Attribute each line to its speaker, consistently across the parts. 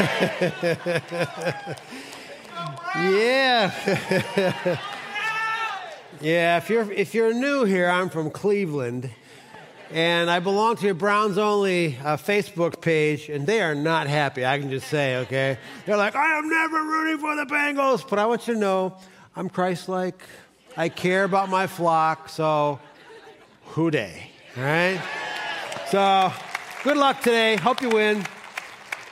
Speaker 1: yeah. yeah, if you're, if you're new here, I'm from Cleveland. And I belong to a Browns Only uh, Facebook page, and they are not happy, I can just say, okay? They're like, I am never rooting for the Bengals. But I want you to know I'm Christ like. I care about my flock, so Who Dey, all right? So good luck today. Hope you win.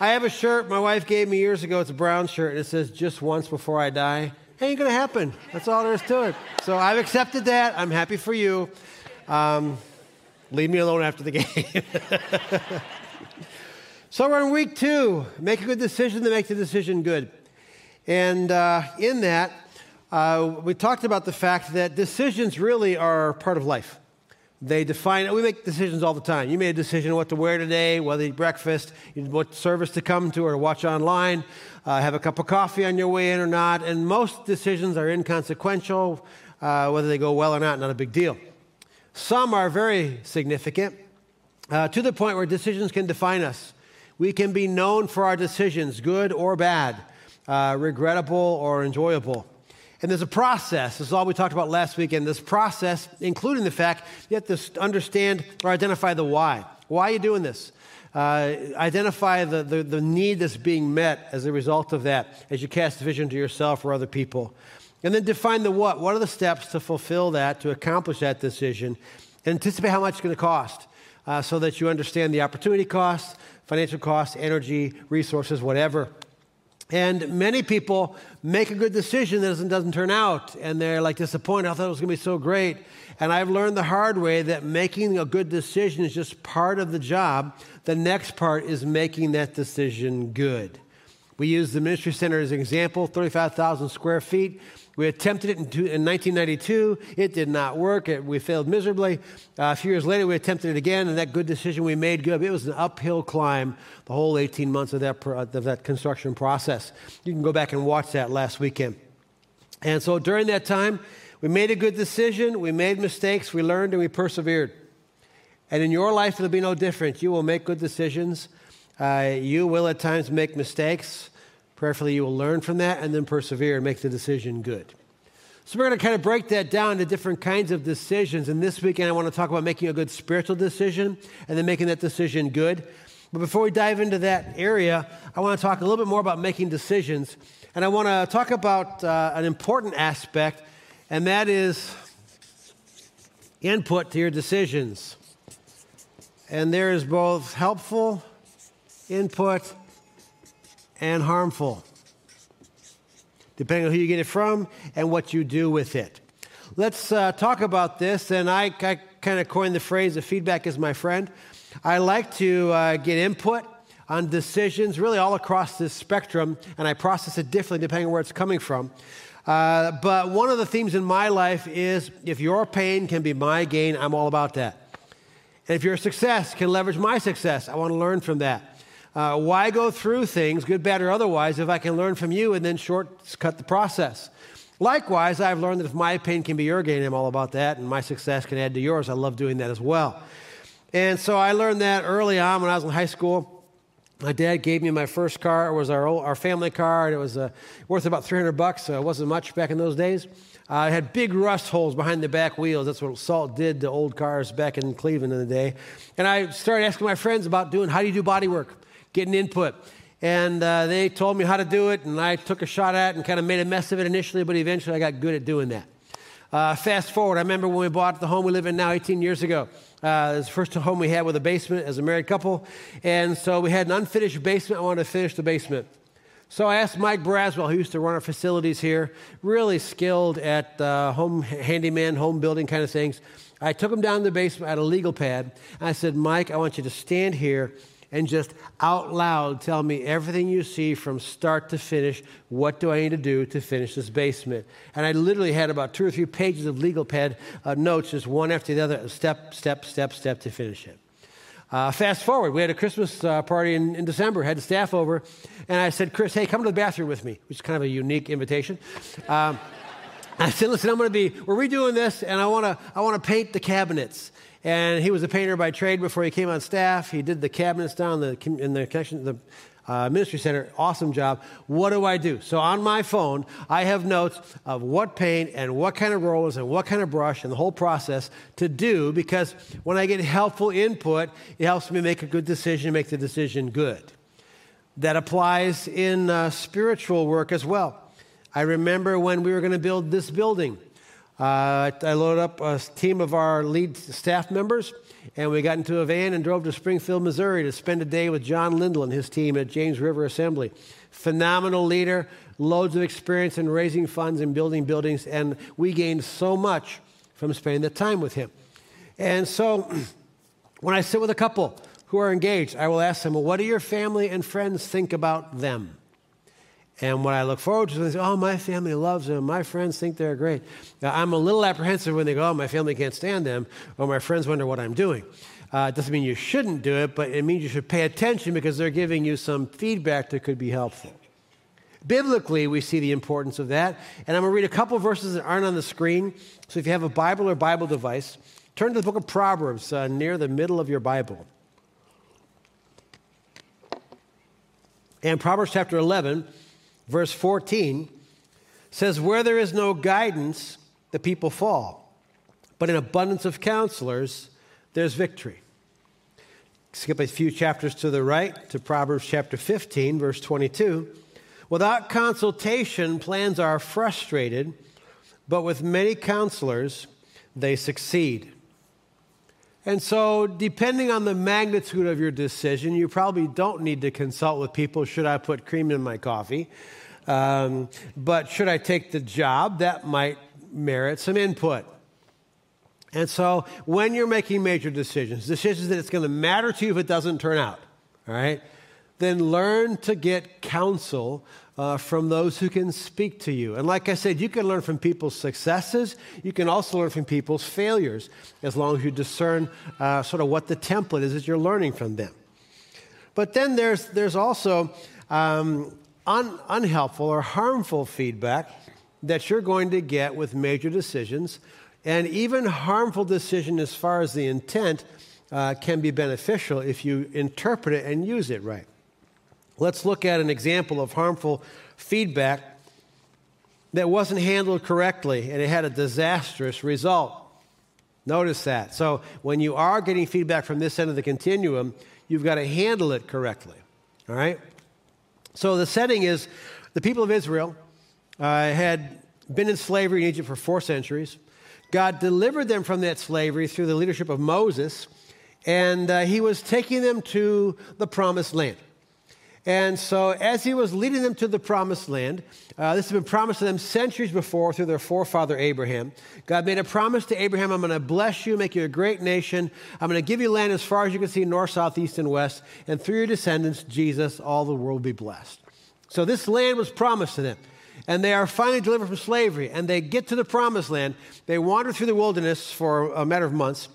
Speaker 1: I have a shirt my wife gave me years ago. It's a brown shirt, and it says, Just once before I die. Ain't gonna happen. That's all there is to it. So I've accepted that. I'm happy for you. Um, leave me alone after the game. so we're in week two. Make a good decision to make the decision good. And uh, in that, uh, we talked about the fact that decisions really are part of life. They define, it. we make decisions all the time. You made a decision what to wear today, whether to eat breakfast, what service to come to or to watch online, uh, have a cup of coffee on your way in or not. And most decisions are inconsequential, uh, whether they go well or not, not a big deal. Some are very significant uh, to the point where decisions can define us. We can be known for our decisions, good or bad, uh, regrettable or enjoyable. And there's a process. This is all we talked about last week. And This process, including the fact you have to understand or identify the why. Why are you doing this? Uh, identify the, the, the, need that's being met as a result of that as you cast vision to yourself or other people. And then define the what. What are the steps to fulfill that, to accomplish that decision? And anticipate how much it's going to cost uh, so that you understand the opportunity cost, financial cost, energy, resources, whatever. And many people make a good decision that doesn't, doesn't turn out, and they're like disappointed. I thought it was going to be so great. And I've learned the hard way that making a good decision is just part of the job. The next part is making that decision good. We use the ministry center as an example 35,000 square feet. We attempted it in, two, in 1992. It did not work. It, we failed miserably. Uh, a few years later, we attempted it again, and that good decision we made good. It was an uphill climb the whole 18 months of that, of that construction process. You can go back and watch that last weekend. And so during that time, we made a good decision, we made mistakes, we learned, and we persevered. And in your life, it'll be no different. You will make good decisions. Uh, you will at times make mistakes. Prayerfully, you will learn from that and then persevere and make the decision good. So, we're going to kind of break that down into different kinds of decisions. And this weekend, I want to talk about making a good spiritual decision and then making that decision good. But before we dive into that area, I want to talk a little bit more about making decisions. And I want to talk about uh, an important aspect, and that is input to your decisions. And there is both helpful input and harmful, depending on who you get it from and what you do with it. Let's uh, talk about this. And I, I kind of coined the phrase that feedback is my friend. I like to uh, get input on decisions really all across this spectrum, and I process it differently depending on where it's coming from. Uh, but one of the themes in my life is if your pain can be my gain, I'm all about that. And if your success can leverage my success, I want to learn from that. Uh, why go through things, good, bad, or otherwise, if I can learn from you and then shortcut the process? Likewise, I've learned that if my pain can be your gain, I'm all about that, and my success can add to yours. I love doing that as well. And so I learned that early on when I was in high school. My dad gave me my first car. It was our, old, our family car, and it was uh, worth about 300 bucks. So it wasn't much back in those days. Uh, it had big rust holes behind the back wheels. That's what salt did to old cars back in Cleveland in the day. And I started asking my friends about doing how do you do body work? Getting input. And uh, they told me how to do it, and I took a shot at it and kind of made a mess of it initially, but eventually I got good at doing that. Uh, fast forward, I remember when we bought the home we live in now 18 years ago. Uh, it was the first home we had with a basement as a married couple. And so we had an unfinished basement. I wanted to finish the basement. So I asked Mike Braswell, who used to run our facilities here, really skilled at uh, home handyman, home building kind of things. I took him down to the basement at a legal pad. I said, Mike, I want you to stand here and just out loud tell me everything you see from start to finish. What do I need to do to finish this basement? And I literally had about two or three pages of legal pad uh, notes, just one after the other, step, step, step, step to finish it. Uh, fast forward, we had a Christmas uh, party in, in, December, had the staff over, and I said, Chris, hey, come to the bathroom with me, which is kind of a unique invitation. Um, I said, listen, I'm going to be, we're redoing this, and I want to I wanna paint the cabinets. And he was a painter by trade before he came on staff. He did the cabinets down the, in the connection, the uh, Ministry Center. Awesome job. What do I do? So on my phone, I have notes of what paint and what kind of rollers and what kind of brush and the whole process to do because when I get helpful input, it helps me make a good decision, make the decision good. That applies in uh, spiritual work as well. I remember when we were going to build this building. Uh, I loaded up a team of our lead staff members and we got into a van and drove to Springfield, Missouri to spend a day with John Lindell and his team at James River Assembly. Phenomenal leader, loads of experience in raising funds and building buildings, and we gained so much from spending the time with him. And so when I sit with a couple who are engaged, I will ask them, well, what do your family and friends think about them? And what I look forward to is, oh, my family loves them. My friends think they're great. Now, I'm a little apprehensive when they go, oh, my family can't stand them, or my friends wonder what I'm doing. Uh, it doesn't mean you shouldn't do it, but it means you should pay attention because they're giving you some feedback that could be helpful. Biblically, we see the importance of that. And I'm going to read a couple verses that aren't on the screen. So if you have a Bible or Bible device, turn to the book of Proverbs uh, near the middle of your Bible. And Proverbs chapter 11 verse 14 says, Where there is no guidance, the people fall. But in abundance of counselors, there's victory. Skip a few chapters to the right to Proverbs chapter 15, verse 22. Without consultation, plans are frustrated, but with many counselors, they succeed. And so, depending on the magnitude of your decision, you probably don't need to consult with people should I put cream in my coffee? Um, but should I take the job? That might merit some input. And so, when you're making major decisions, decisions that it's going to matter to you if it doesn't turn out, all right, then learn to get counsel uh, from those who can speak to you. And like I said, you can learn from people's successes. You can also learn from people's failures, as long as you discern uh, sort of what the template is that you're learning from them. But then there's, there's also um, un- unhelpful or harmful feedback that you're going to get with major decisions. And even harmful decision as far as the intent uh, can be beneficial if you interpret it and use it right. Let's look at an example of harmful feedback that wasn't handled correctly and it had a disastrous result. Notice that. So, when you are getting feedback from this end of the continuum, you've got to handle it correctly. All right? So the setting is the people of Israel uh, had been in slavery in Egypt for four centuries. God delivered them from that slavery through the leadership of Moses, and uh, he was taking them to the promised land. And so, as he was leading them to the promised land, uh, this had been promised to them centuries before through their forefather Abraham. God made a promise to Abraham I'm going to bless you, make you a great nation. I'm going to give you land as far as you can see, north, south, east, and west. And through your descendants, Jesus, all the world will be blessed. So, this land was promised to them. And they are finally delivered from slavery. And they get to the promised land. They wander through the wilderness for a matter of months.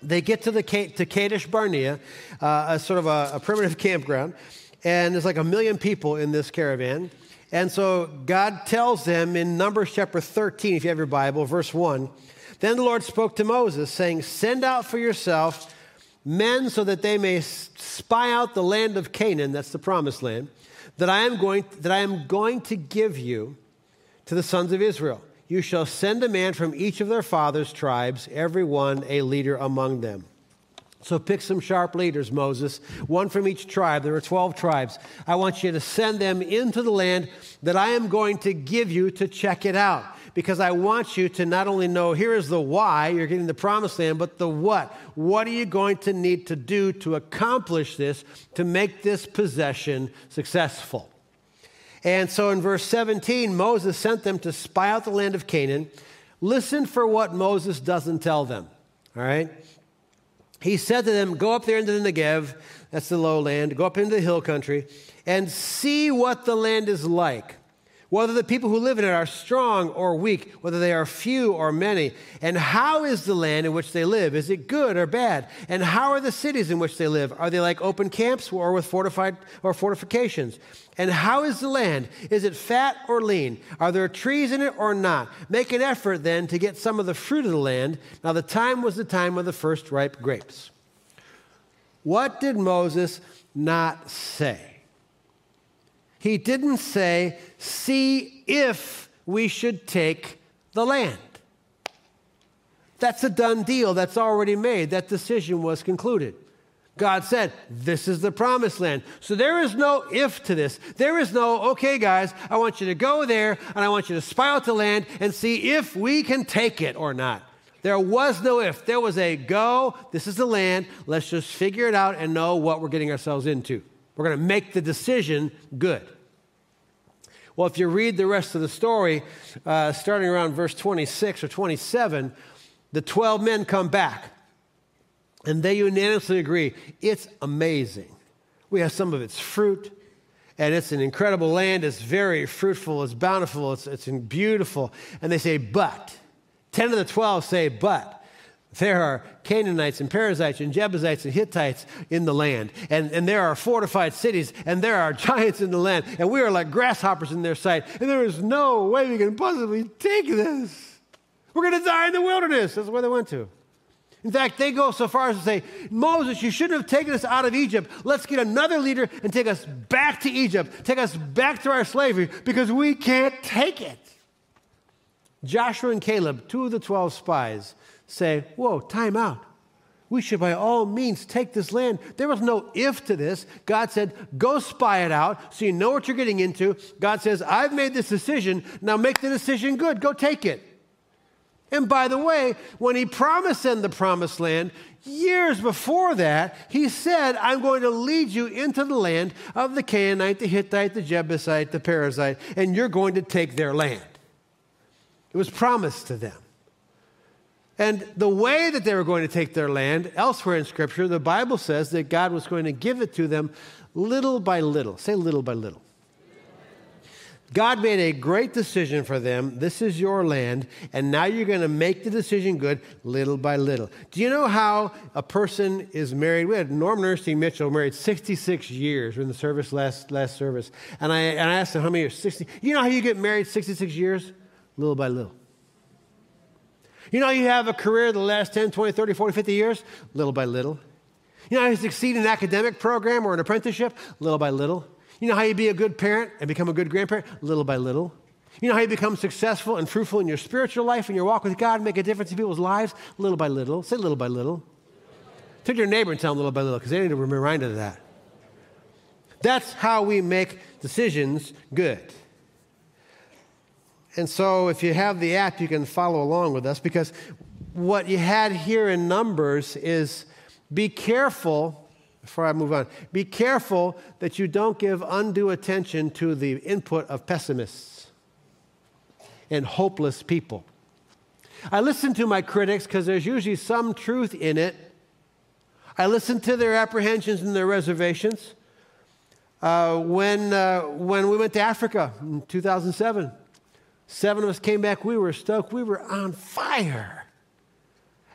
Speaker 1: They get to, the, to Kadesh Barnea, uh, a sort of a, a primitive campground and there's like a million people in this caravan. And so God tells them in Numbers chapter 13, if you have your Bible, verse 1 Then the Lord spoke to Moses, saying, Send out for yourself men so that they may spy out the land of Canaan, that's the promised land, that I am going, that I am going to give you to the sons of Israel. You shall send a man from each of their fathers' tribes, every one a leader among them. So pick some sharp leaders, Moses, one from each tribe. There are 12 tribes. I want you to send them into the land that I am going to give you to check it out. Because I want you to not only know here is the why you're getting the promised land, but the what. What are you going to need to do to accomplish this, to make this possession successful? And so in verse 17, Moses sent them to spy out the land of Canaan. Listen for what Moses doesn't tell them. All right? He said to them, Go up there into the Negev, that's the lowland, go up into the hill country, and see what the land is like. Whether the people who live in it are strong or weak, whether they are few or many, and how is the land in which they live? Is it good or bad? And how are the cities in which they live? Are they like open camps or with fortified or fortifications? And how is the land? Is it fat or lean? Are there trees in it or not? Make an effort then to get some of the fruit of the land. Now, the time was the time of the first ripe grapes. What did Moses not say? He didn't say, see if we should take the land. That's a done deal. That's already made. That decision was concluded. God said, This is the promised land. So there is no if to this. There is no, okay, guys, I want you to go there and I want you to spy out the land and see if we can take it or not. There was no if. There was a go, this is the land, let's just figure it out and know what we're getting ourselves into. We're going to make the decision good. Well, if you read the rest of the story, uh, starting around verse 26 or 27, the 12 men come back and they unanimously agree it's amazing. We have some of its fruit, and it's an incredible land. It's very fruitful, it's bountiful, it's, it's beautiful. And they say, but. 10 of the 12 say, but. There are Canaanites and Perizzites and Jebusites and Hittites in the land. And, and there are fortified cities and there are giants in the land. And we are like grasshoppers in their sight. And there is no way we can possibly take this. We're going to die in the wilderness. That's where they went to. In fact, they go so far as to say, Moses, you shouldn't have taken us out of Egypt. Let's get another leader and take us back to Egypt, take us back to our slavery because we can't take it. Joshua and Caleb, two of the 12 spies, say, Whoa, time out. We should by all means take this land. There was no if to this. God said, Go spy it out so you know what you're getting into. God says, I've made this decision. Now make the decision good. Go take it. And by the way, when he promised them the promised land, years before that, he said, I'm going to lead you into the land of the Canaanite, the Hittite, the Jebusite, the Perizzite, and you're going to take their land. It was promised to them. And the way that they were going to take their land, elsewhere in Scripture, the Bible says that God was going to give it to them little by little. Say little by little. God made a great decision for them. This is your land, and now you're going to make the decision good little by little. Do you know how a person is married? We had Norman Ernestine Mitchell married 66 years. We're in the service last, last service. And I, and I asked him how many years? 60. You know how you get married 66 years? Little by little. You know you have a career the last 10, 20, 30, 40, 50 years? Little by little. You know how you succeed in an academic program or an apprenticeship? Little by little. You know how you be a good parent and become a good grandparent? Little by little. You know how you become successful and fruitful in your spiritual life and your walk with God and make a difference in people's lives? Little by little. Say little by little. Turn to your neighbor and tell them little by little because they need to be reminded of that. That's how we make decisions good. And so if you have the app, you can follow along with us because what you had here in Numbers is be careful before I move on, be careful that you don't give undue attention to the input of pessimists and hopeless people. I listen to my critics because there's usually some truth in it. I listen to their apprehensions and their reservations. Uh, when, uh, when we went to Africa in 2007, seven of us came back. We were stoked. We were on fire.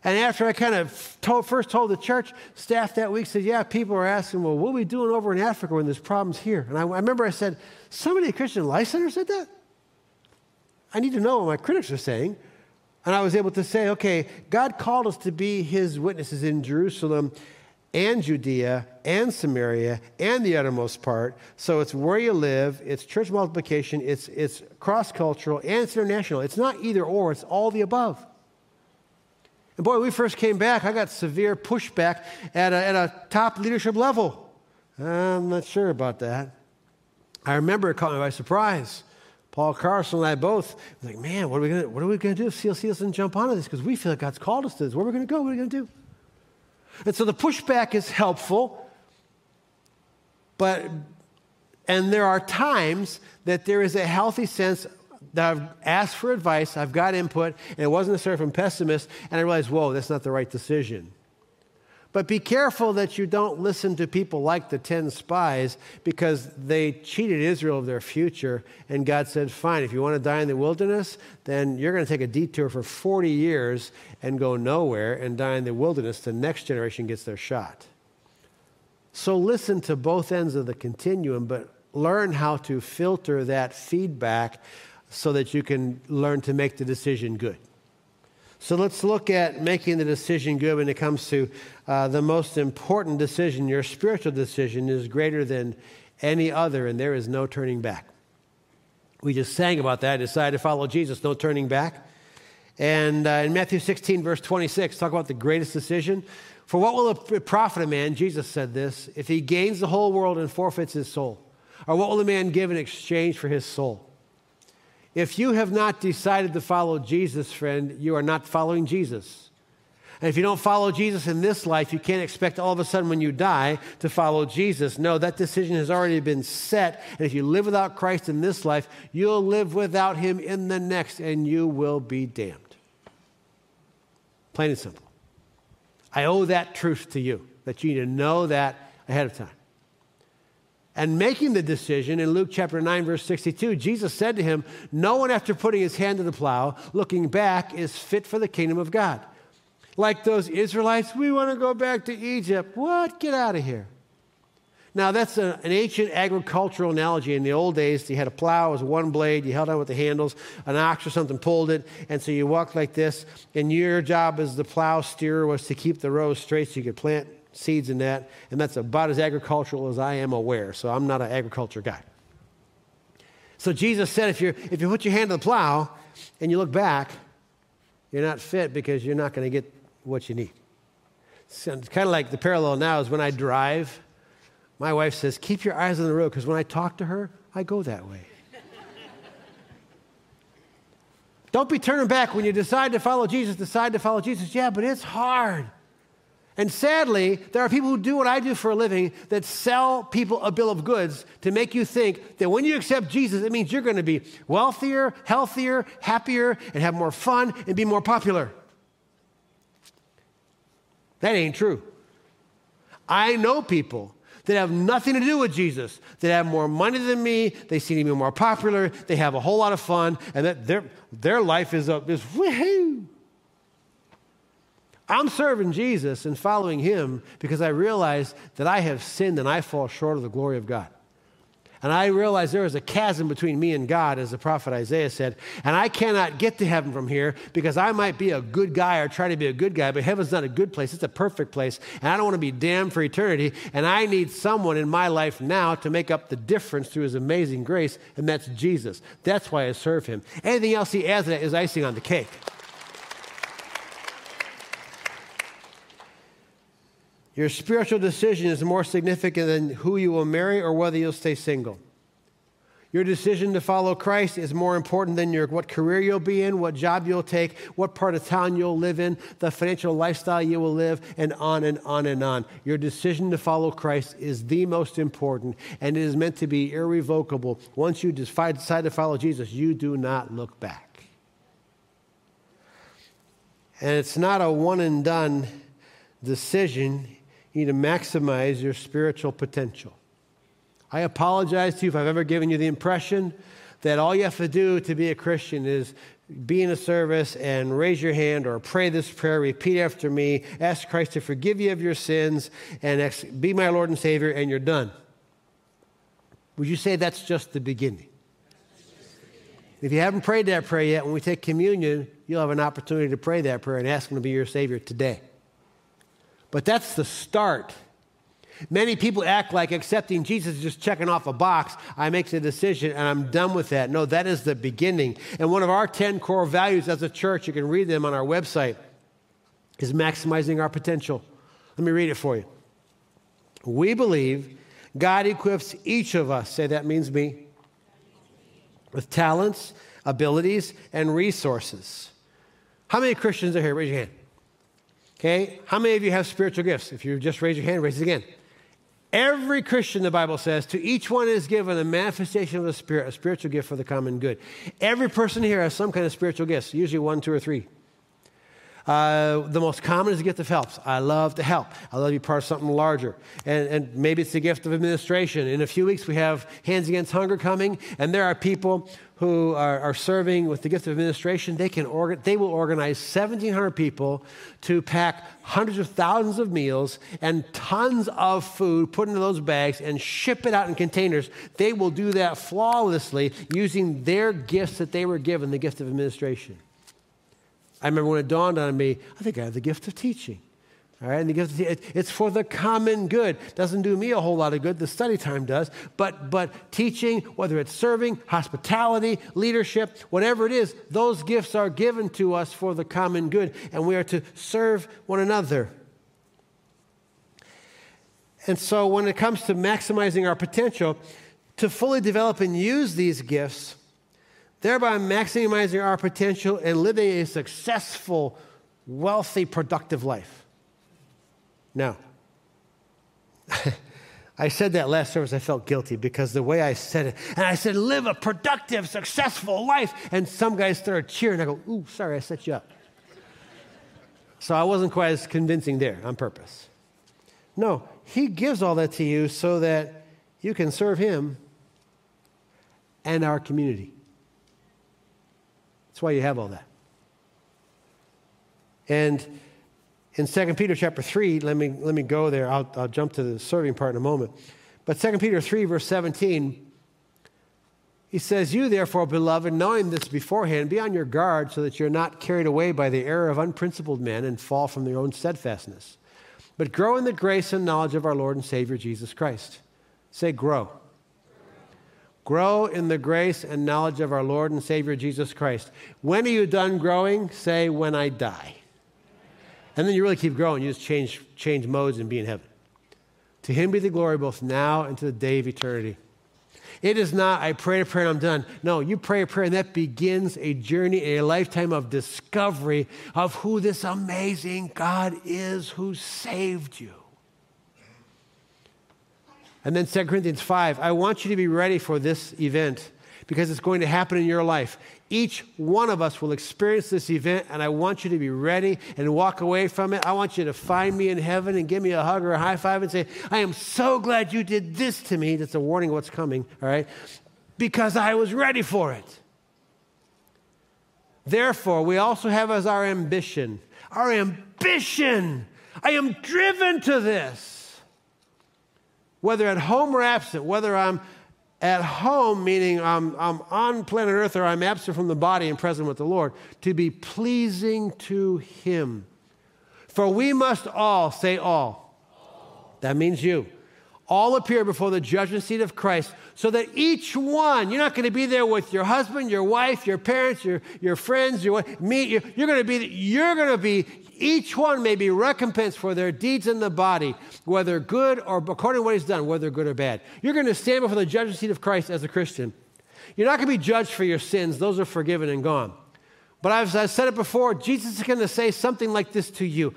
Speaker 1: And after I kind of told, first told the church staff that week, said, Yeah, people are asking, Well, what are we doing over in Africa when there's problems here? And I, I remember I said, Somebody at Christian Life Center said that? I need to know what my critics are saying. And I was able to say, Okay, God called us to be his witnesses in Jerusalem and Judea and Samaria and the uttermost part. So it's where you live, it's church multiplication, it's, it's cross cultural, and it's international. It's not either or, it's all the above. And boy, when we first came back, I got severe pushback at a, at a top leadership level. I'm not sure about that. I remember it caught me by surprise. Paul Carson and I both like, man, what are we gonna what are we gonna do if CLC doesn't jump onto this? Because we feel like God's called us to this. Where are we gonna go? What are we gonna do? And so the pushback is helpful, but and there are times that there is a healthy sense that I've asked for advice, I've got input, and it wasn't necessarily from pessimists, and I realized, whoa, that's not the right decision. But be careful that you don't listen to people like the 10 spies because they cheated Israel of their future. And God said, Fine, if you want to die in the wilderness, then you're going to take a detour for 40 years and go nowhere and die in the wilderness. The next generation gets their shot. So listen to both ends of the continuum, but learn how to filter that feedback so that you can learn to make the decision good. So let's look at making the decision good when it comes to uh, the most important decision. Your spiritual decision is greater than any other, and there is no turning back. We just sang about that. I decided to follow Jesus, no turning back. And uh, in Matthew 16, verse 26, talk about the greatest decision. For what will it profit a man, Jesus said this, if he gains the whole world and forfeits his soul? Or what will a man give in exchange for his soul? If you have not decided to follow Jesus, friend, you are not following Jesus. And if you don't follow Jesus in this life, you can't expect all of a sudden when you die to follow Jesus. No, that decision has already been set. And if you live without Christ in this life, you'll live without him in the next, and you will be damned. Plain and simple. I owe that truth to you, that you need to know that ahead of time. And making the decision in Luke chapter 9, verse 62, Jesus said to him, No one after putting his hand to the plow, looking back, is fit for the kingdom of God. Like those Israelites, we want to go back to Egypt. What? Get out of here. Now, that's a, an ancient agricultural analogy. In the old days, you had a plow, it was one blade, you held on with the handles, an ox or something pulled it, and so you walked like this. And your job as the plow steerer was to keep the rows straight so you could plant seeds in that. And that's about as agricultural as I am aware, so I'm not an agriculture guy. So Jesus said if, you if you put your hand to the plow and you look back, you're not fit because you're not going to get what you need. So it's kind of like the parallel now is when I drive my wife says, Keep your eyes on the road because when I talk to her, I go that way. Don't be turning back when you decide to follow Jesus, decide to follow Jesus. Yeah, but it's hard. And sadly, there are people who do what I do for a living that sell people a bill of goods to make you think that when you accept Jesus, it means you're going to be wealthier, healthier, happier, and have more fun and be more popular. That ain't true. I know people that have nothing to do with Jesus, that have more money than me, they seem to be more popular, they have a whole lot of fun, and that their, their life is, a, is woohoo. I'm serving Jesus and following him because I realize that I have sinned and I fall short of the glory of God. And I realize there is a chasm between me and God, as the prophet Isaiah said. And I cannot get to heaven from here because I might be a good guy or try to be a good guy, but heaven's not a good place. It's a perfect place. And I don't want to be damned for eternity. And I need someone in my life now to make up the difference through his amazing grace, and that's Jesus. That's why I serve him. Anything else he adds to that is icing on the cake. Your spiritual decision is more significant than who you will marry or whether you'll stay single. Your decision to follow Christ is more important than your, what career you'll be in, what job you'll take, what part of town you'll live in, the financial lifestyle you will live, and on and on and on. Your decision to follow Christ is the most important, and it is meant to be irrevocable. Once you decide, to follow Jesus, you do not look back. And it's not a one and done decision, you need to maximize your spiritual potential. I apologize to you if I've ever given you the impression that all you have to do to be a Christian is be in a service and raise your hand or pray this prayer, repeat after me, ask Christ to forgive you of your sins, and be my Lord and Savior, and you're done. Would you say that's just the beginning? If you haven't prayed that prayer yet, when we take communion, you'll have an opportunity to pray that prayer and ask Him to be your Savior today. But that's the start. Many people act like accepting Jesus is just checking off a box. I make the decision and I'm done with that. No, that is the beginning. And one of our 10 core values as a church, you can read them on our website, is maximizing our potential. Let me read it for you. We believe God equips each of us, say that means me, with talents, abilities, and resources. How many Christians are here? Raise your hand. Okay, how many of you have spiritual gifts? If you just raise your hand, raise it again. Every Christian, the Bible says, to each one is given a manifestation of the Spirit, a spiritual gift for the common good. Every person here has some kind of spiritual gifts, usually one, two, or three. Uh, the most common is the gift of helps. I love to help. I love to be part of something larger. And, and maybe it's the gift of administration. In a few weeks, we have Hands Against Hunger coming, and there are people who are, are, serving with the gift of administration, they, can organ, they will organize 1,700 people to pack hundreds of thousands of meals and tons of food, put into those bags, and ship it out in containers. They will do that flawlessly using their gifts that they were given, the gift of administration. I remember when it dawned on me, I think I have the gift of teaching. All right, and he gives it's for the common good. Doesn't do me a whole lot of good. The study time does, but but teaching, whether it's serving, hospitality, leadership, whatever it is, those gifts are given to us for the common good, and we are to serve one another. And so, when it comes to maximizing our potential, to fully develop and use these gifts, thereby maximizing our potential and living a successful, wealthy, productive life. Now, I said that last service, I felt guilty because the way I said it, and I said, live a productive, successful life. And some guys started cheering. I go, ooh, sorry, I set you up. So I wasn't quite as convincing there on purpose. No, he gives all that to you so that you can serve him and our community. That's why you have all that. And in 2 Peter chapter 3, let me, let me go there. I'll, I'll jump to the serving part in a moment. But 2 Peter 3, verse 17, he says, You therefore, beloved, knowing this beforehand, be on your guard so that you're not carried away by the error of unprincipled men and fall from their own steadfastness. But grow in the grace and knowledge of our Lord and Savior Jesus Christ. Say, grow. Grow in the grace and knowledge of our Lord and Savior Jesus Christ. When are you done growing? Say, when I die. And then you really keep growing. You just change, change modes and be in heaven. To him be the glory both now and to the day of eternity. It is not, I pray a prayer and I'm done. No, you pray a prayer and that begins a journey, a lifetime of discovery of who this amazing God is who saved you. And then 2 Corinthians 5, I want you to be ready for this event because it's going to happen in your life. Each one of us will experience this event, and I want you to be ready and walk away from it. I want you to find me in heaven and give me a hug or a high five and say, I am so glad you did this to me. That's a warning of what's coming, all right? Because I was ready for it. Therefore, we also have as our ambition, our ambition. I am driven to this. Whether at home or absent, whether I'm at home, meaning I'm, I'm on planet Earth or I'm absent from the body and present with the Lord, to be pleasing to Him. For we must all, say all. That means you. All appear before the judgment seat of Christ, so that each one, you're not going to be there with your husband, your wife, your parents, your, your friends, your me, you're, you're going to be, you're going to be each one may be recompensed for their deeds in the body, whether good or according to what he's done, whether good or bad. You're going to stand before the judgment seat of Christ as a Christian. You're not going to be judged for your sins, those are forgiven and gone. But as I said it before, Jesus is going to say something like this to you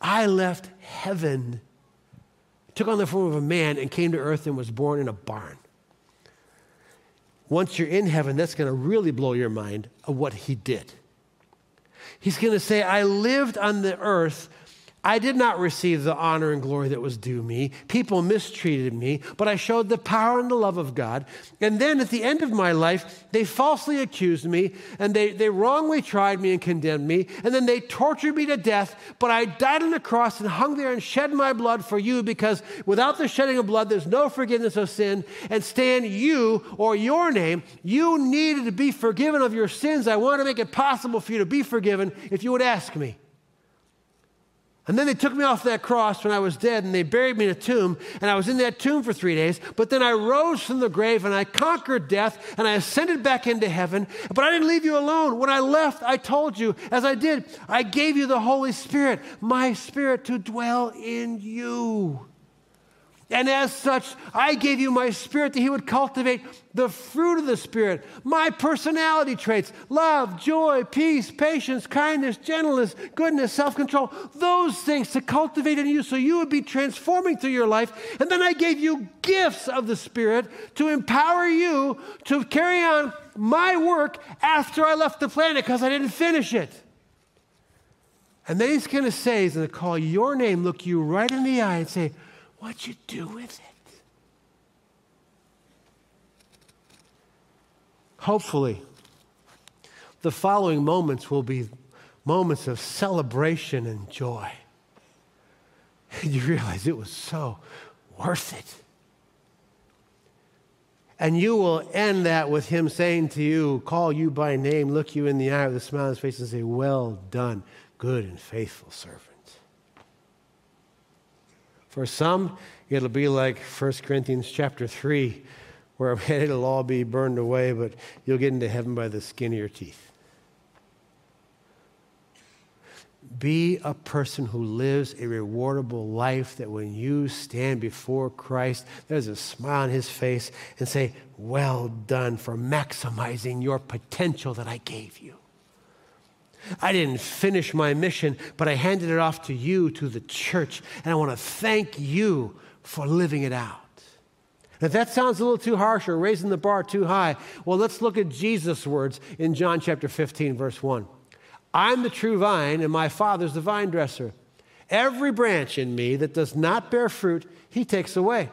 Speaker 1: I left heaven, took on the form of a man, and came to earth and was born in a barn. Once you're in heaven, that's going to really blow your mind of what he did. He's going to say, I lived on the earth I did not receive the honor and glory that was due me. People mistreated me, but I showed the power and the love of God. And then at the end of my life, they falsely accused me and they, they wrongly tried me and condemned me. And then they tortured me to death, but I died on the cross and hung there and shed my blood for you because without the shedding of blood, there's no forgiveness of sin. And Stan, you or your name, you needed to be forgiven of your sins. I want to make it possible for you to be forgiven if you would ask me. And then they took me off that cross when I was dead and they buried me in a tomb. And I was in that tomb for three days. But then I rose from the grave and I conquered death and I ascended back into heaven. But I didn't leave you alone. When I left, I told you, as I did, I gave you the Holy Spirit, my Spirit to dwell in you. And as such, I gave you my spirit that He would cultivate the fruit of the Spirit, my personality traits love, joy, peace, patience, kindness, gentleness, goodness, self control those things to cultivate in you so you would be transforming through your life. And then I gave you gifts of the Spirit to empower you to carry on my work after I left the planet because I didn't finish it. And then He's going to say, He's going to call your name, look you right in the eye, and say, What'd you do with it? Hopefully, the following moments will be moments of celebration and joy. And you realize it was so worth it. And you will end that with him saying to you, call you by name, look you in the eye with a smile on his face, and say, Well done, good and faithful servant. For some, it'll be like 1 Corinthians chapter 3, where it'll all be burned away, but you'll get into heaven by the skin of your teeth. Be a person who lives a rewardable life that when you stand before Christ, there's a smile on his face and say, Well done for maximizing your potential that I gave you. I didn't finish my mission, but I handed it off to you, to the church, and I want to thank you for living it out. If that sounds a little too harsh or raising the bar too high, well, let's look at Jesus' words in John chapter 15, verse 1. I'm the true vine, and my Father's the vine dresser. Every branch in me that does not bear fruit, he takes away.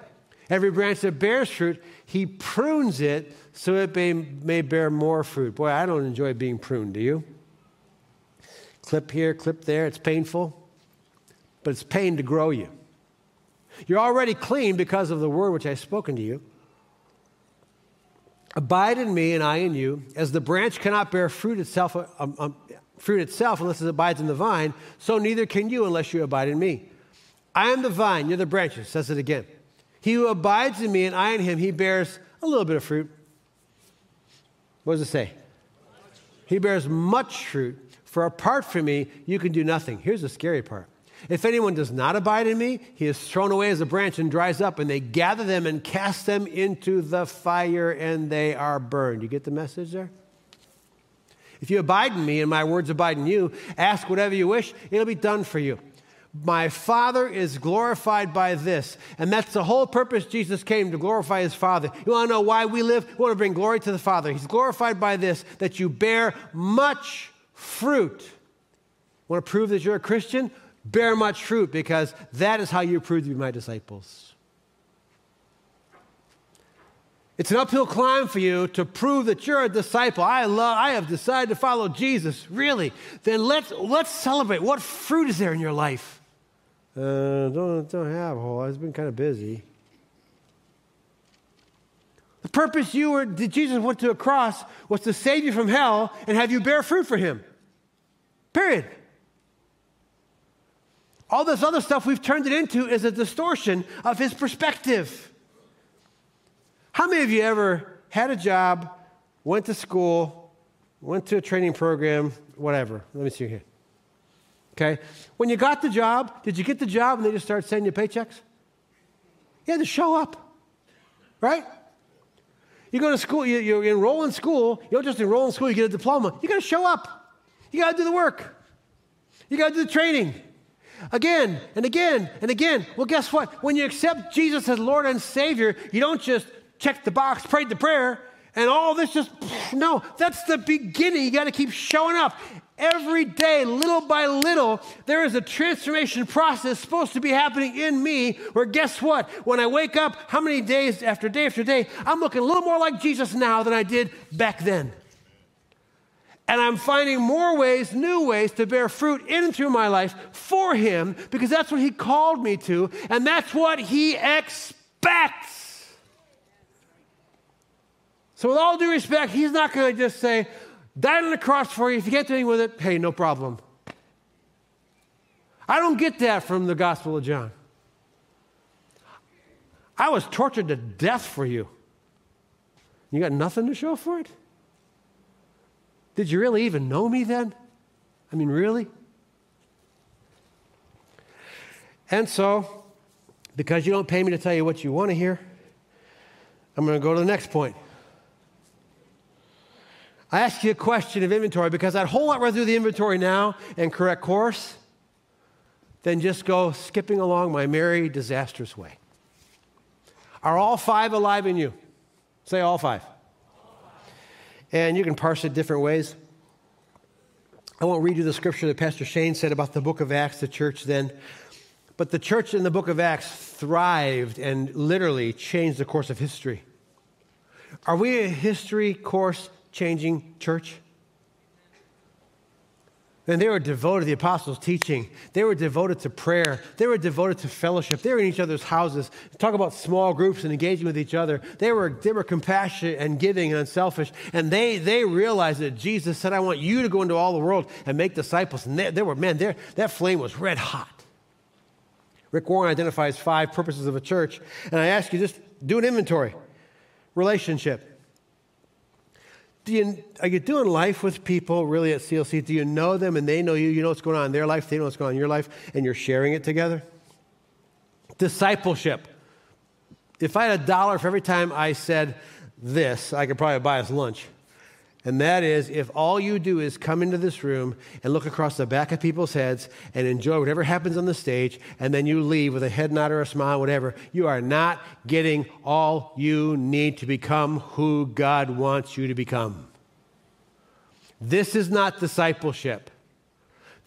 Speaker 1: Every branch that bears fruit, he prunes it so it may, may bear more fruit. Boy, I don't enjoy being pruned, do you? Clip here, clip there, it's painful, but it's pain to grow you. You're already clean because of the word which I've spoken to you. Abide in me and I in you, as the branch cannot bear fruit itself, um, um, fruit itself unless it abides in the vine, so neither can you unless you abide in me. I am the vine, you're the branches, says it again. He who abides in me and I in him, he bears a little bit of fruit. What does it say? He bears much fruit, for apart from me, you can do nothing. Here's the scary part. If anyone does not abide in me, he is thrown away as a branch and dries up, and they gather them and cast them into the fire, and they are burned. You get the message there? If you abide in me and my words abide in you, ask whatever you wish, it'll be done for you. My Father is glorified by this. And that's the whole purpose Jesus came to glorify his Father. You want to know why we live? We want to bring glory to the Father. He's glorified by this, that you bear much fruit. Want to prove that you're a Christian? Bear much fruit because that is how you prove to be my disciples. It's an uphill climb for you to prove that you're a disciple. I love, I have decided to follow Jesus. Really? Then let's, let's celebrate. What fruit is there in your life? Uh, don't, don't have a whole. I've been kind of busy. The purpose you were, Jesus went to a cross was to save you from hell and have you bear fruit for him. Period. All this other stuff we've turned it into is a distortion of his perspective. How many of you ever had a job, went to school, went to a training program, whatever? Let me see here. Okay? When you got the job, did you get the job and they just started sending you paychecks? You had to show up, right? You go to school, you, you enroll in school, you don't just enroll in school, you get a diploma. You got to show up. You got to do the work. You got to do the training. Again and again and again. Well, guess what? When you accept Jesus as Lord and Savior, you don't just check the box, prayed the prayer, and all this just, no, that's the beginning. You got to keep showing up. Every day, little by little, there is a transformation process supposed to be happening in me where guess what? When I wake up, how many days after day after day, I'm looking a little more like Jesus now than I did back then. And I'm finding more ways, new ways to bear fruit in and through my life for Him because that's what He called me to, and that's what He expects. So, with all due respect, he's not going to just say, died on the cross for you. If you can't do anything with it, hey, no problem. I don't get that from the Gospel of John. I was tortured to death for you. You got nothing to show for it? Did you really even know me then? I mean, really? And so, because you don't pay me to tell you what you want to hear, I'm going to go to the next point. I ask you a question of inventory because I'd whole lot rather do the inventory now and correct course than just go skipping along my merry, disastrous way. Are all five alive in you? Say all five. And you can parse it different ways. I won't read you the scripture that Pastor Shane said about the book of Acts, the church then. But the church in the book of Acts thrived and literally changed the course of history. Are we a history course changing church? And they were devoted to the apostles' teaching. They were devoted to prayer. They were devoted to fellowship. They were in each other's houses. Talk about small groups and engaging with each other. They were, they were compassionate and giving and unselfish. And they, they realized that Jesus said, I want you to go into all the world and make disciples. And they, they were, man, there that flame was red hot. Rick Warren identifies five purposes of a church, and I ask you just do an inventory. Relationship. Do you, are you doing life with people really at CLC? Do you know them and they know you? You know what's going on in their life, they know what's going on in your life, and you're sharing it together? Discipleship. If I had a dollar for every time I said this, I could probably buy us lunch. And that is if all you do is come into this room and look across the back of people's heads and enjoy whatever happens on the stage, and then you leave with a head nod or a smile, whatever, you are not getting all you need to become who God wants you to become. This is not discipleship.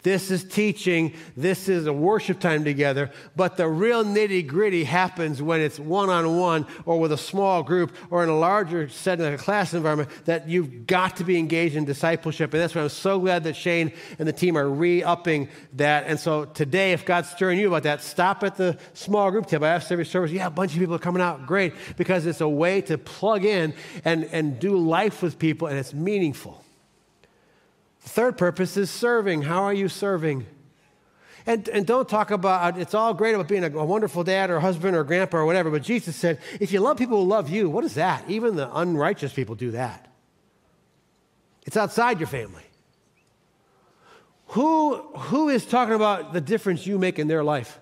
Speaker 1: This is teaching. This is a worship time together. But the real nitty gritty happens when it's one on one or with a small group or in a larger setting, like a class environment, that you've got to be engaged in discipleship. And that's why I'm so glad that Shane and the team are re upping that. And so today, if God's stirring you about that, stop at the small group table I after every service. Yeah, a bunch of people are coming out. Great. Because it's a way to plug in and, and do life with people, and it's meaningful. The third purpose is serving. How are you serving? And, and don't talk about, it's all great about being a, a, wonderful dad or husband or grandpa or whatever, but Jesus said, if you love people who love you, what is that? Even the unrighteous people do that. It's outside your family. Who, who is talking about the difference you make in their life?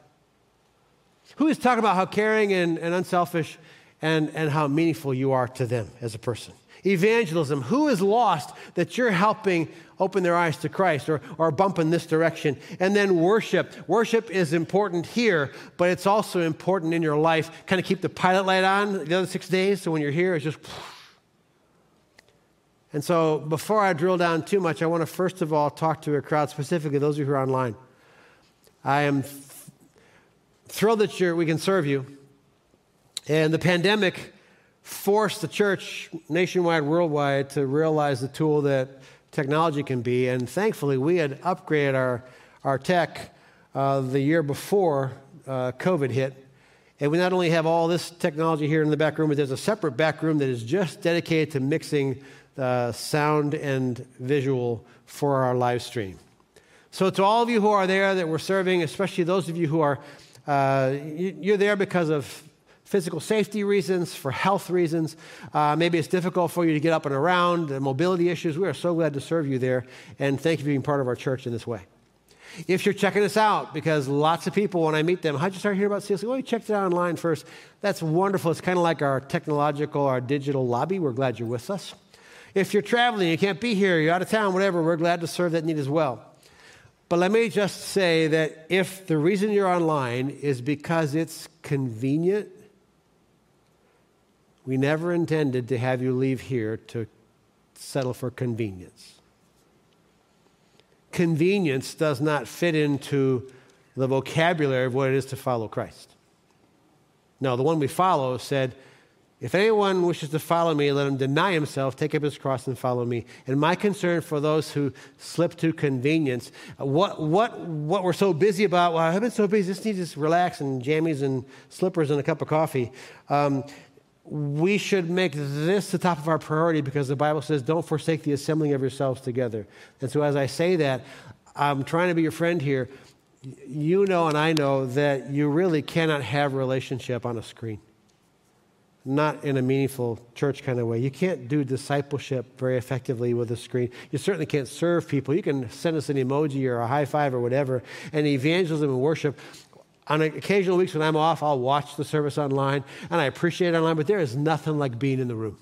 Speaker 1: Who is talking about how caring and, and unselfish and, and how meaningful you are to them as a person? Evangelism. Who is lost that you're helping open their eyes to Christ or, or bump in this direction? And then worship. Worship is important here, but it's also important in your life. Kind of keep the pilot light on the other six days so when you're here, it's just. And so before I drill down too much, I want to first of all talk to a crowd, specifically those of you who are online. I am th- thrilled that we can serve you. And the pandemic forced the church nationwide, worldwide, to realize the tool that technology can be. And thankfully, we had upgraded our, our tech uh, the year before uh, COVID hit. And we not only have all this technology here in the back room, but there's a separate back room that is just dedicated to mixing uh, sound and visual for our live stream. So, to all of you who are there that we're serving, especially those of you who are, uh, you're there because of physical safety reasons, for health reasons. Uh, maybe it's difficult for you to get up and around, mobility issues. We are so glad to serve you there, and thank you for being part of our church in this way. If you're checking us out, because lots of people, when I meet them, how'd you start hearing about CLC? Well, you checked it out online first. That's wonderful. It's kind of like our technological, our digital lobby. We're glad you're with us. If you're traveling, you can't be here, you're out of town, whatever, we're glad to serve that need as well. But let me just say that if the reason you're online is because it's convenient we never intended to have you leave here to settle for convenience. Convenience does not fit into the vocabulary of what it is to follow Christ. No, the one we follow said, if anyone wishes to follow me, let him deny himself, take up his cross, and follow me. And my concern for those who slip to convenience, what, what, what we're so busy about, well, I've been so busy, just need to relax and jammies and slippers and a cup of coffee. Um, we should make this the top of our priority because the Bible says, don't forsake the assembling of yourselves together. And so, as I say that, I'm trying to be your friend here. You know, and I know that you really cannot have relationship on a screen, not in a meaningful church kind of way. You can't do discipleship very effectively with a screen. You certainly can't serve people. You can send us an emoji or a high five or whatever. And evangelism and worship on occasional weeks when I'm off, I'll watch the service online, and I appreciate it online, but there is nothing like being in the room.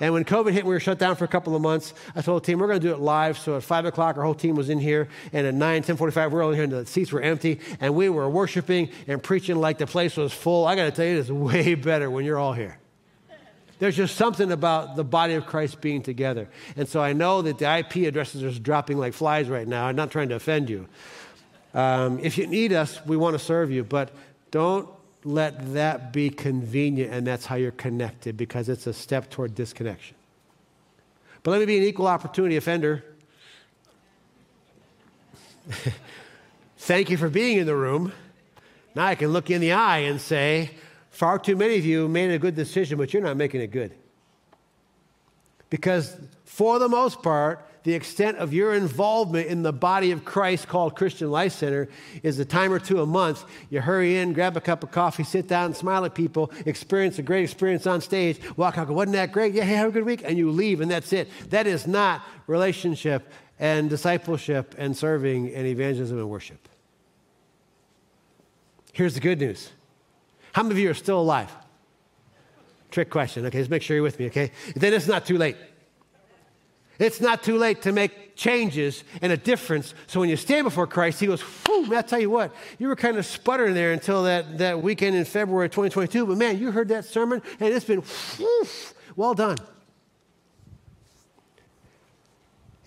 Speaker 1: And when COVID hit, we were shut down for a couple of months. I told the team, we're going to do it live. So at 5 o'clock, our whole team was in here. And at 9, 10.45, we're all in here, and the seats were empty. And we were worshiping and preaching like the place was full. I got to tell you, it's way better when you're all here. There's just something about the body of Christ being together. And so I know that the IP addresses are dropping like flies right now. I'm not trying to offend you. Um, if you need us, we want to serve you, but don't let that be convenient and that's how you're connected because it's a step toward disconnection. But let me be an equal opportunity offender. Thank you for being in the room. Now I can look you in the eye and say, far too many of you made a good decision, but you're not making it good. Because for the most part, the extent of your involvement in the body of Christ called Christian Life Center is a time or two a month. You hurry in, grab a cup of coffee, sit down, smile at people, experience a great experience on stage, walk out, go, wasn't that great? Yeah, hey, have a good week. And you leave, and that's it. That is not relationship and discipleship and serving and evangelism and worship. Here's the good news. How many of you are still alive? Trick question. Okay, let's make sure you're with me, okay? Then it's not too late. It's not too late to make changes and a difference. So when you stand before Christ, He goes, Whew, I'll tell you what, you were kind of sputtering there until that, that weekend in February 2022, but man, you heard that sermon and it's been whew, well done.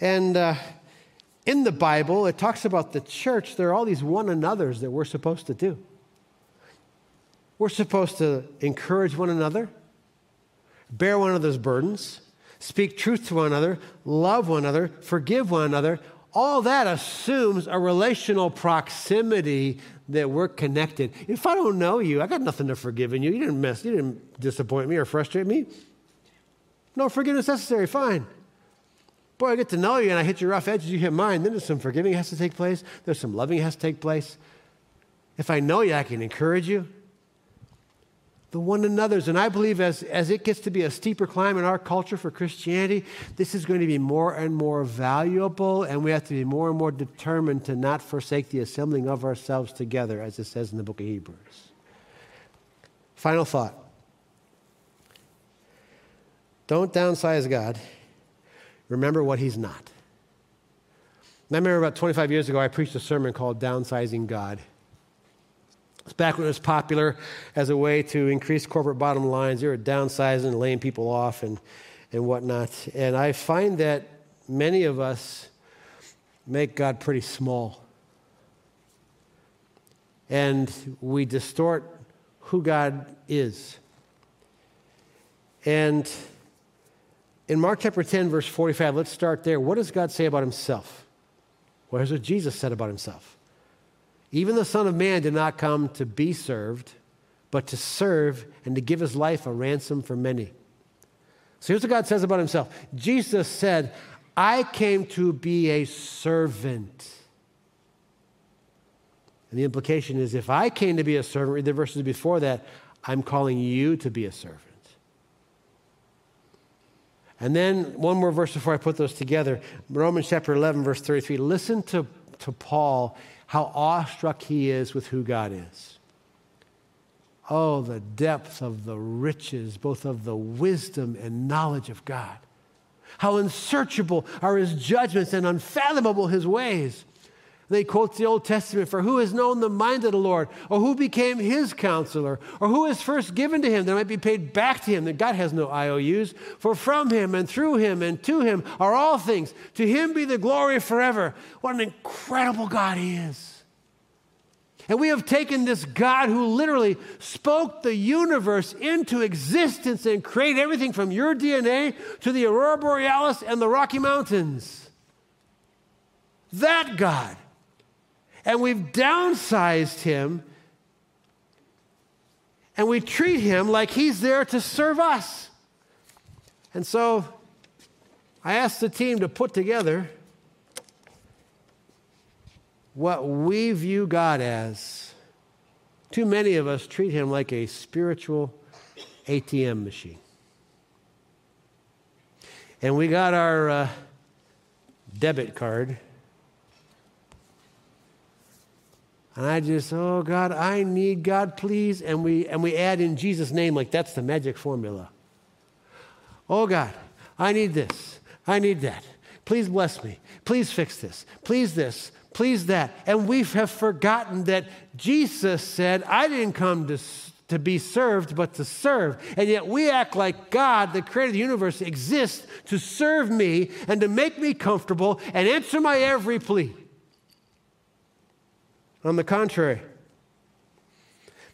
Speaker 1: And uh, in the Bible, it talks about the church. There are all these one another's that we're supposed to do. We're supposed to encourage one another, bear one another's burdens, speak truth to one another, love one another, forgive one another. All that assumes a relational proximity that we're connected. If I don't know you, I got nothing to forgive in you. You didn't mess, you didn't disappoint me or frustrate me. No forgiveness necessary, fine. Boy, I get to know you and I hit your rough edges, you hit mine. Then there's some forgiving has to take place. There's some loving has to take place. If I know you, I can encourage you the one another's. And I believe as, as it gets to be a steeper climb in our culture for Christianity, this is going to be more and more valuable, and we have to be more and more determined to not forsake the assembling of ourselves together, as it says in the book of Hebrews. Final thought don't downsize God, remember what He's not. And I remember about 25 years ago, I preached a sermon called Downsizing God. It's back when it was popular as a way to increase corporate bottom lines. They were downsizing, laying people off, and, and whatnot. And I find that many of us make God pretty small. And we distort who God is. And in Mark chapter 10, verse 45, let's start there. What does God say about himself? Well, here's what Jesus said about himself. Even the Son of Man did not come to be served, but to serve and to give his life a ransom for many. So here's what God says about himself Jesus said, I came to be a servant. And the implication is if I came to be a servant, read the verses before that, I'm calling you to be a servant. And then one more verse before I put those together Romans chapter 11, verse 33. Listen to, to Paul how awestruck he is with who God is. Oh, the depth of the riches, both of the wisdom and knowledge of God. How unsearchable are his judgments and unfathomable his ways. They quote the Old Testament for who has known the mind of the Lord, or who became his counselor, or who is first given to him that might be paid back to him, that God has no IOUs. For from him and through him and to him are all things. To him be the glory forever. What an incredible God he is. And we have taken this God who literally spoke the universe into existence and created everything from your DNA to the aurora borealis and the Rocky Mountains. That God and we've downsized him and we treat him like he's there to serve us. And so I asked the team to put together what we view God as. Too many of us treat him like a spiritual ATM machine. And we got our uh, debit card And I just, oh God, I need God, please. And we and we add in Jesus' name like that's the magic formula. Oh God, I need this. I need that. Please bless me. Please fix this. Please this. Please that. And we have forgotten that Jesus said, I didn't come to, to be served, but to serve. And yet we act like God, the creator of the universe, exists to serve me and to make me comfortable and answer my every plea. On the contrary,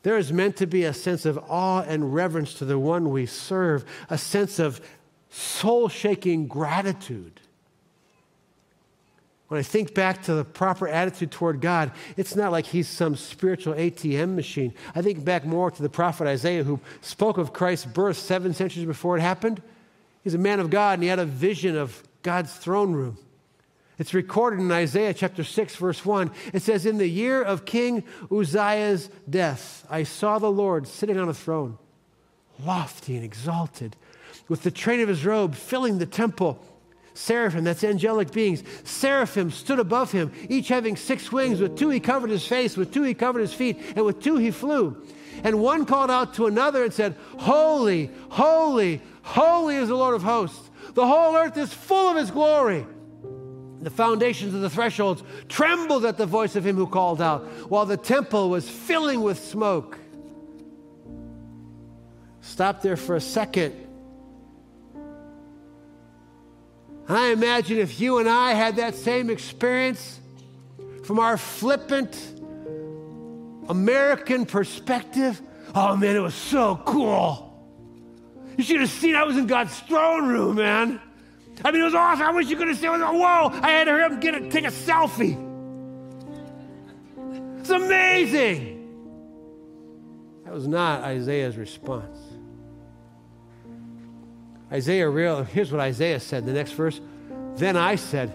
Speaker 1: there is meant to be a sense of awe and reverence to the one we serve, a sense of soul shaking gratitude. When I think back to the proper attitude toward God, it's not like he's some spiritual ATM machine. I think back more to the prophet Isaiah who spoke of Christ's birth seven centuries before it happened. He's a man of God and he had a vision of God's throne room. It's recorded in Isaiah chapter 6, verse 1. It says, In the year of King Uzziah's death, I saw the Lord sitting on a throne, lofty and exalted, with the train of his robe filling the temple. Seraphim, that's angelic beings. Seraphim stood above him, each having six wings. With two he covered his face, with two he covered his feet, and with two he flew. And one called out to another and said, Holy, holy, holy is the Lord of hosts. The whole earth is full of his glory. The foundations of the thresholds trembled at the voice of him who called out, while the temple was filling with smoke. Stop there for a second. I imagine if you and I had that same experience from our flippant American perspective, oh man, it was so cool. You should have seen I was in God's throne room, man. I mean, it was awesome. I wish you could have seen it. Whoa, I had to up and get take a selfie. It's amazing. That was not Isaiah's response. Isaiah real here's what Isaiah said, the next verse. Then I said,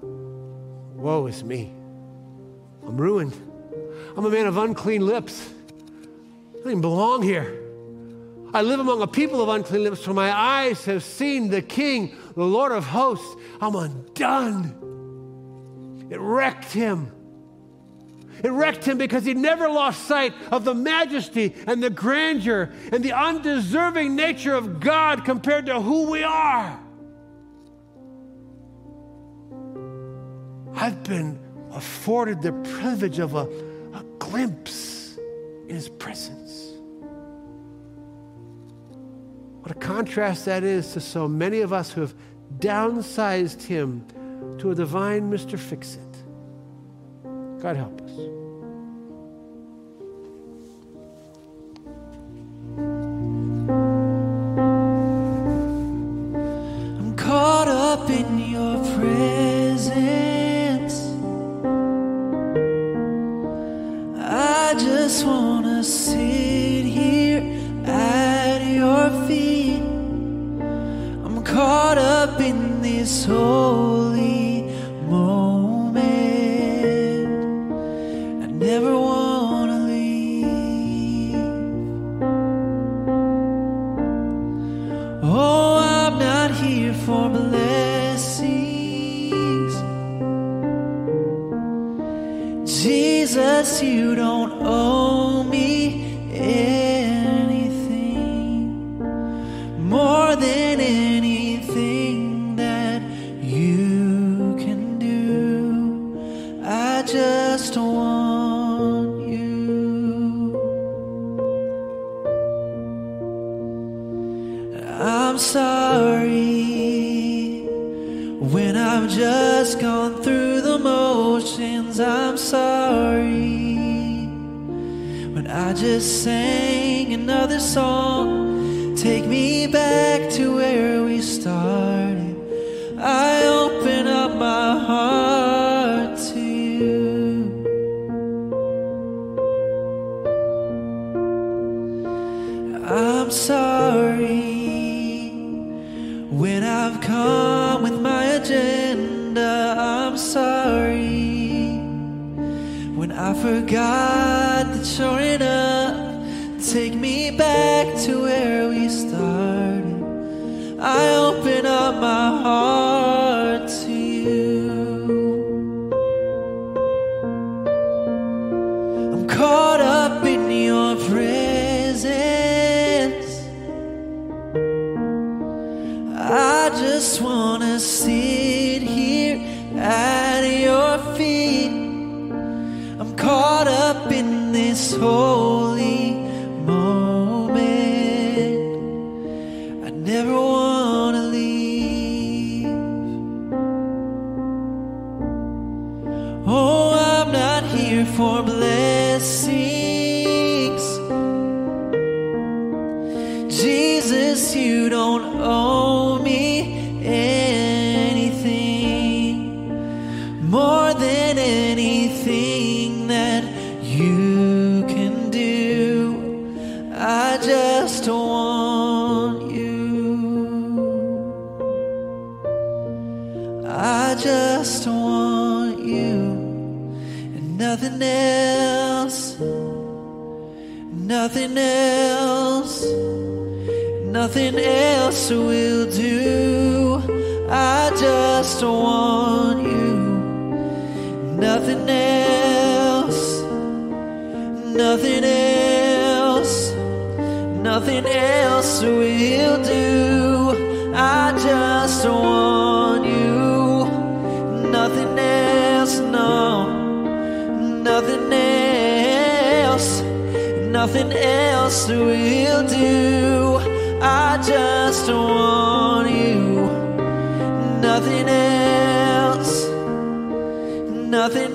Speaker 1: Woe is me. I'm ruined. I'm a man of unclean lips. I don't even belong here. I live among a people of unclean lips, for my eyes have seen the King, the Lord of hosts. I'm undone. It wrecked him. It wrecked him because he never lost sight of the majesty and the grandeur and the undeserving nature of God compared to who we are. I've been afforded the privilege of a, a glimpse in his presence. What a contrast that is to so many of us who have downsized him to a divine Mr. Fix It. God help us.
Speaker 2: I'm caught up in your presence. I just want to sit in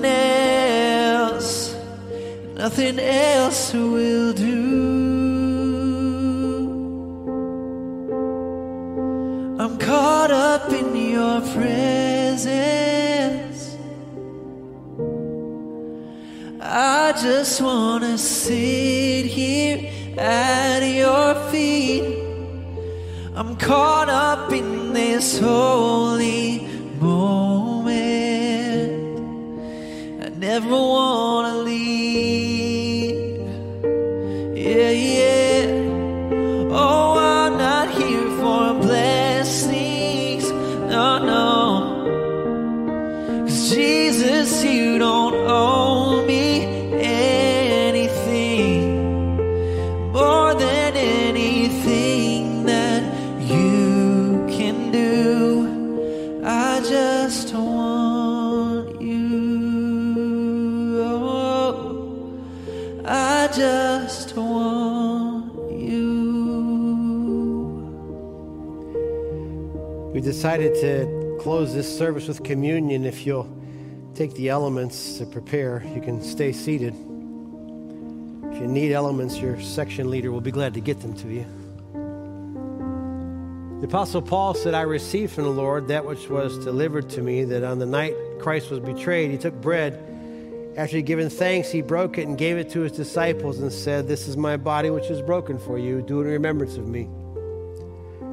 Speaker 2: else. Nothing else will do. I'm caught up in your presence. I just wanna sit here at your feet. I'm caught up in this holy moment. Never wanna leave. Yeah, yeah.
Speaker 1: Decided to close this service with communion. If you'll take the elements to prepare, you can stay seated. If you need elements, your section leader will be glad to get them to you. The Apostle Paul said, I received from the Lord that which was delivered to me, that on the night Christ was betrayed, he took bread. After he'd given thanks, he broke it and gave it to his disciples and said, This is my body which is broken for you. Do it in remembrance of me.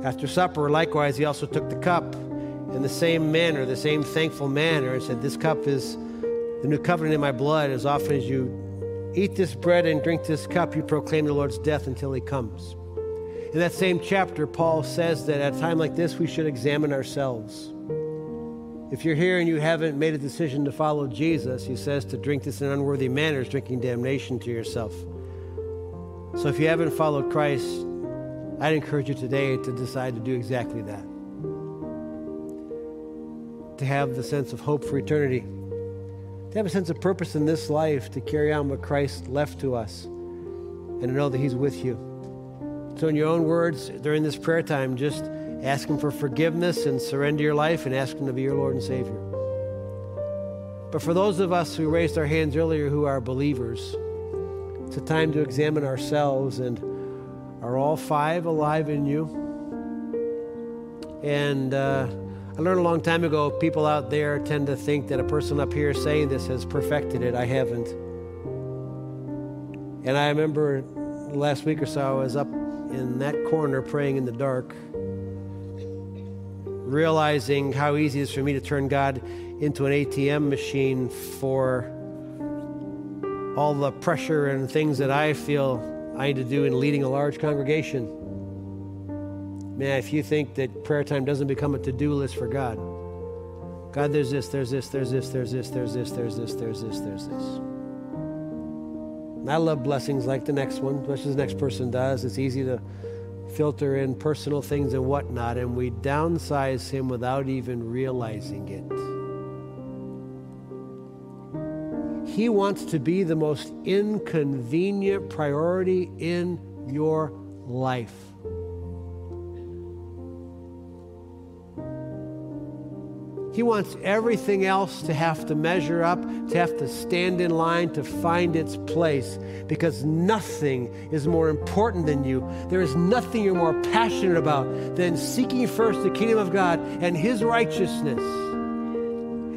Speaker 1: After supper, likewise, he also took the cup in the same manner, the same thankful manner, and said, This cup is the new covenant in my blood. As often as you eat this bread and drink this cup, you proclaim the Lord's death until he comes. In that same chapter, Paul says that at a time like this, we should examine ourselves. If you're here and you haven't made a decision to follow Jesus, he says to drink this in unworthy manners, drinking damnation to yourself. So if you haven't followed Christ, I'd encourage you today to decide to do exactly that. To have the sense of hope for eternity, to have a sense of purpose in this life, to carry on what Christ left to us, and to know that He's with you. So, in your own words, during this prayer time, just ask Him for forgiveness and surrender your life and ask Him to be your Lord and Savior. But for those of us who raised our hands earlier who are believers, it's a time to examine ourselves and are all five alive in you? And uh, I learned a long time ago people out there tend to think that a person up here saying this has perfected it. I haven't. And I remember last week or so, I was up in that corner praying in the dark, realizing how easy it is for me to turn God into an ATM machine for all the pressure and things that I feel I need to do in leading a large congregation. Man, if you think that prayer time doesn't become a to do list for God, God, there's this, there's this, there's this, there's this, there's this, there's this, there's this, there's this. And I love blessings like the next one, much as the next person does. It's easy to filter in personal things and whatnot, and we downsize Him without even realizing it. He wants to be the most inconvenient priority in your life. He wants everything else to have to measure up, to have to stand in line, to find its place, because nothing is more important than you. There is nothing you're more passionate about than seeking first the kingdom of God and His righteousness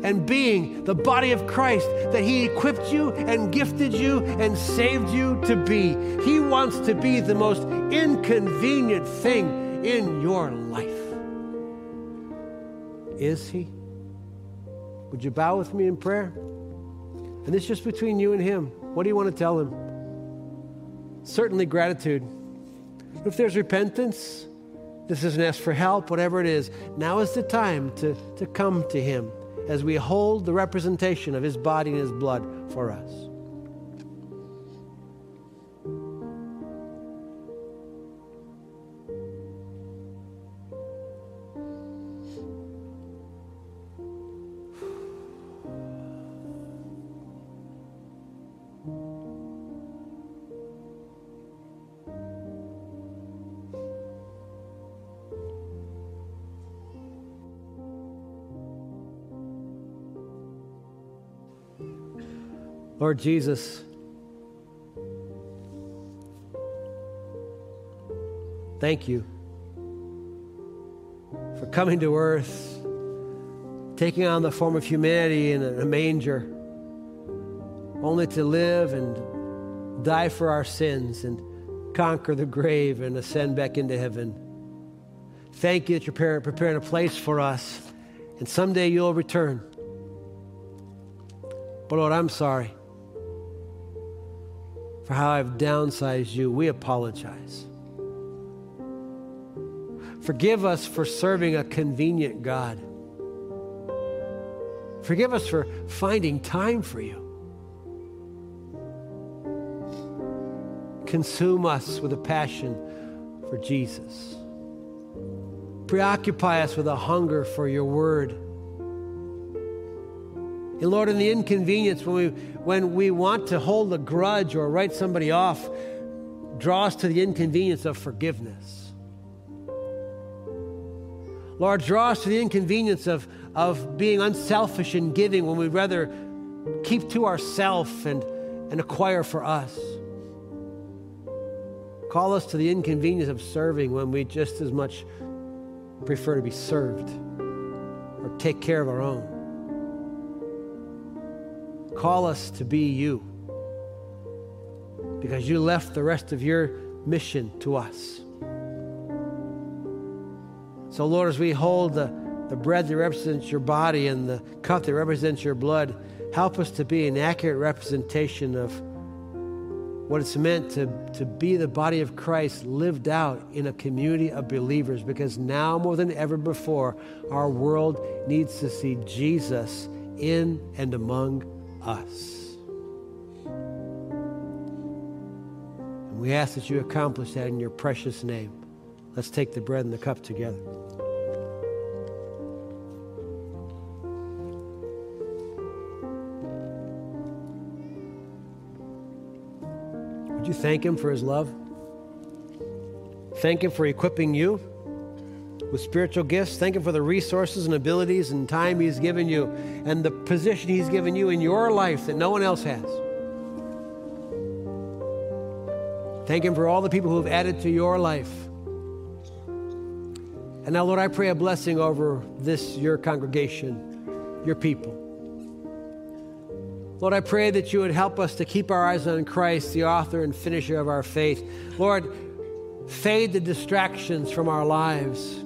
Speaker 1: and being the body of Christ that He equipped you and gifted you and saved you to be. He wants to be the most inconvenient thing in your life. Is He? Would you bow with me in prayer? And is just between you and Him. What do you want to tell Him? Certainly gratitude. If there's repentance, this is an ask for help, whatever it is, now is the time to, to come to Him as we hold the representation of His body and His blood for us. Lord Jesus, thank you for coming to earth, taking on the form of humanity in a manger, only to live and die for our sins and conquer the grave and ascend back into heaven. Thank you that you're preparing a place for us, and someday you'll return. But Lord, I'm sorry for how I've downsized you. We apologize. Forgive us for serving a convenient God. Forgive us for finding time for you. Consume us with a passion for Jesus. Preoccupy us with a hunger for your word. And Lord, in the inconvenience, when we, when we want to hold a grudge or write somebody off, draw us to the inconvenience of forgiveness. Lord, draw us to the inconvenience of, of being unselfish in giving when we'd rather keep to ourself and, and acquire for us. Call us to the inconvenience of serving when we just as much prefer to be served or take care of our own. Call us to be you because you left the rest of your mission to us. So, Lord, as we hold the, the bread that represents your body and the cup that represents your blood, help us to be an accurate representation of what it's meant to, to be the body of Christ lived out in a community of believers because now more than ever before, our world needs to see Jesus in and among us. And we ask that you accomplish that in your precious name. Let's take the bread and the cup together. Would you thank him for his love? Thank him for equipping you with spiritual gifts. Thank Him for the resources and abilities and time He's given you and the position He's given you in your life that no one else has. Thank Him for all the people who have added to your life. And now, Lord, I pray a blessing over this, your congregation, your people. Lord, I pray that you would help us to keep our eyes on Christ, the author and finisher of our faith. Lord, fade the distractions from our lives.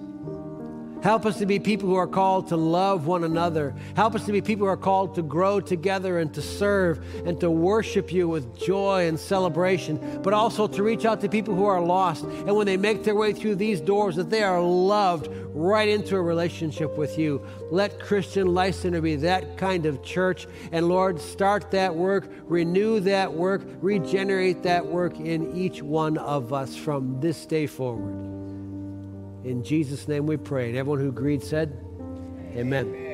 Speaker 1: Help us to be people who are called to love one another. Help us to be people who are called to grow together and to serve and to worship you with joy and celebration, but also to reach out to people who are lost. And when they make their way through these doors, that they are loved right into a relationship with you. Let Christian Life Center be that kind of church. And Lord, start that work, renew that work, regenerate that work in each one of us from this day forward. In Jesus' name we pray. And everyone who agreed said, Amen. Amen.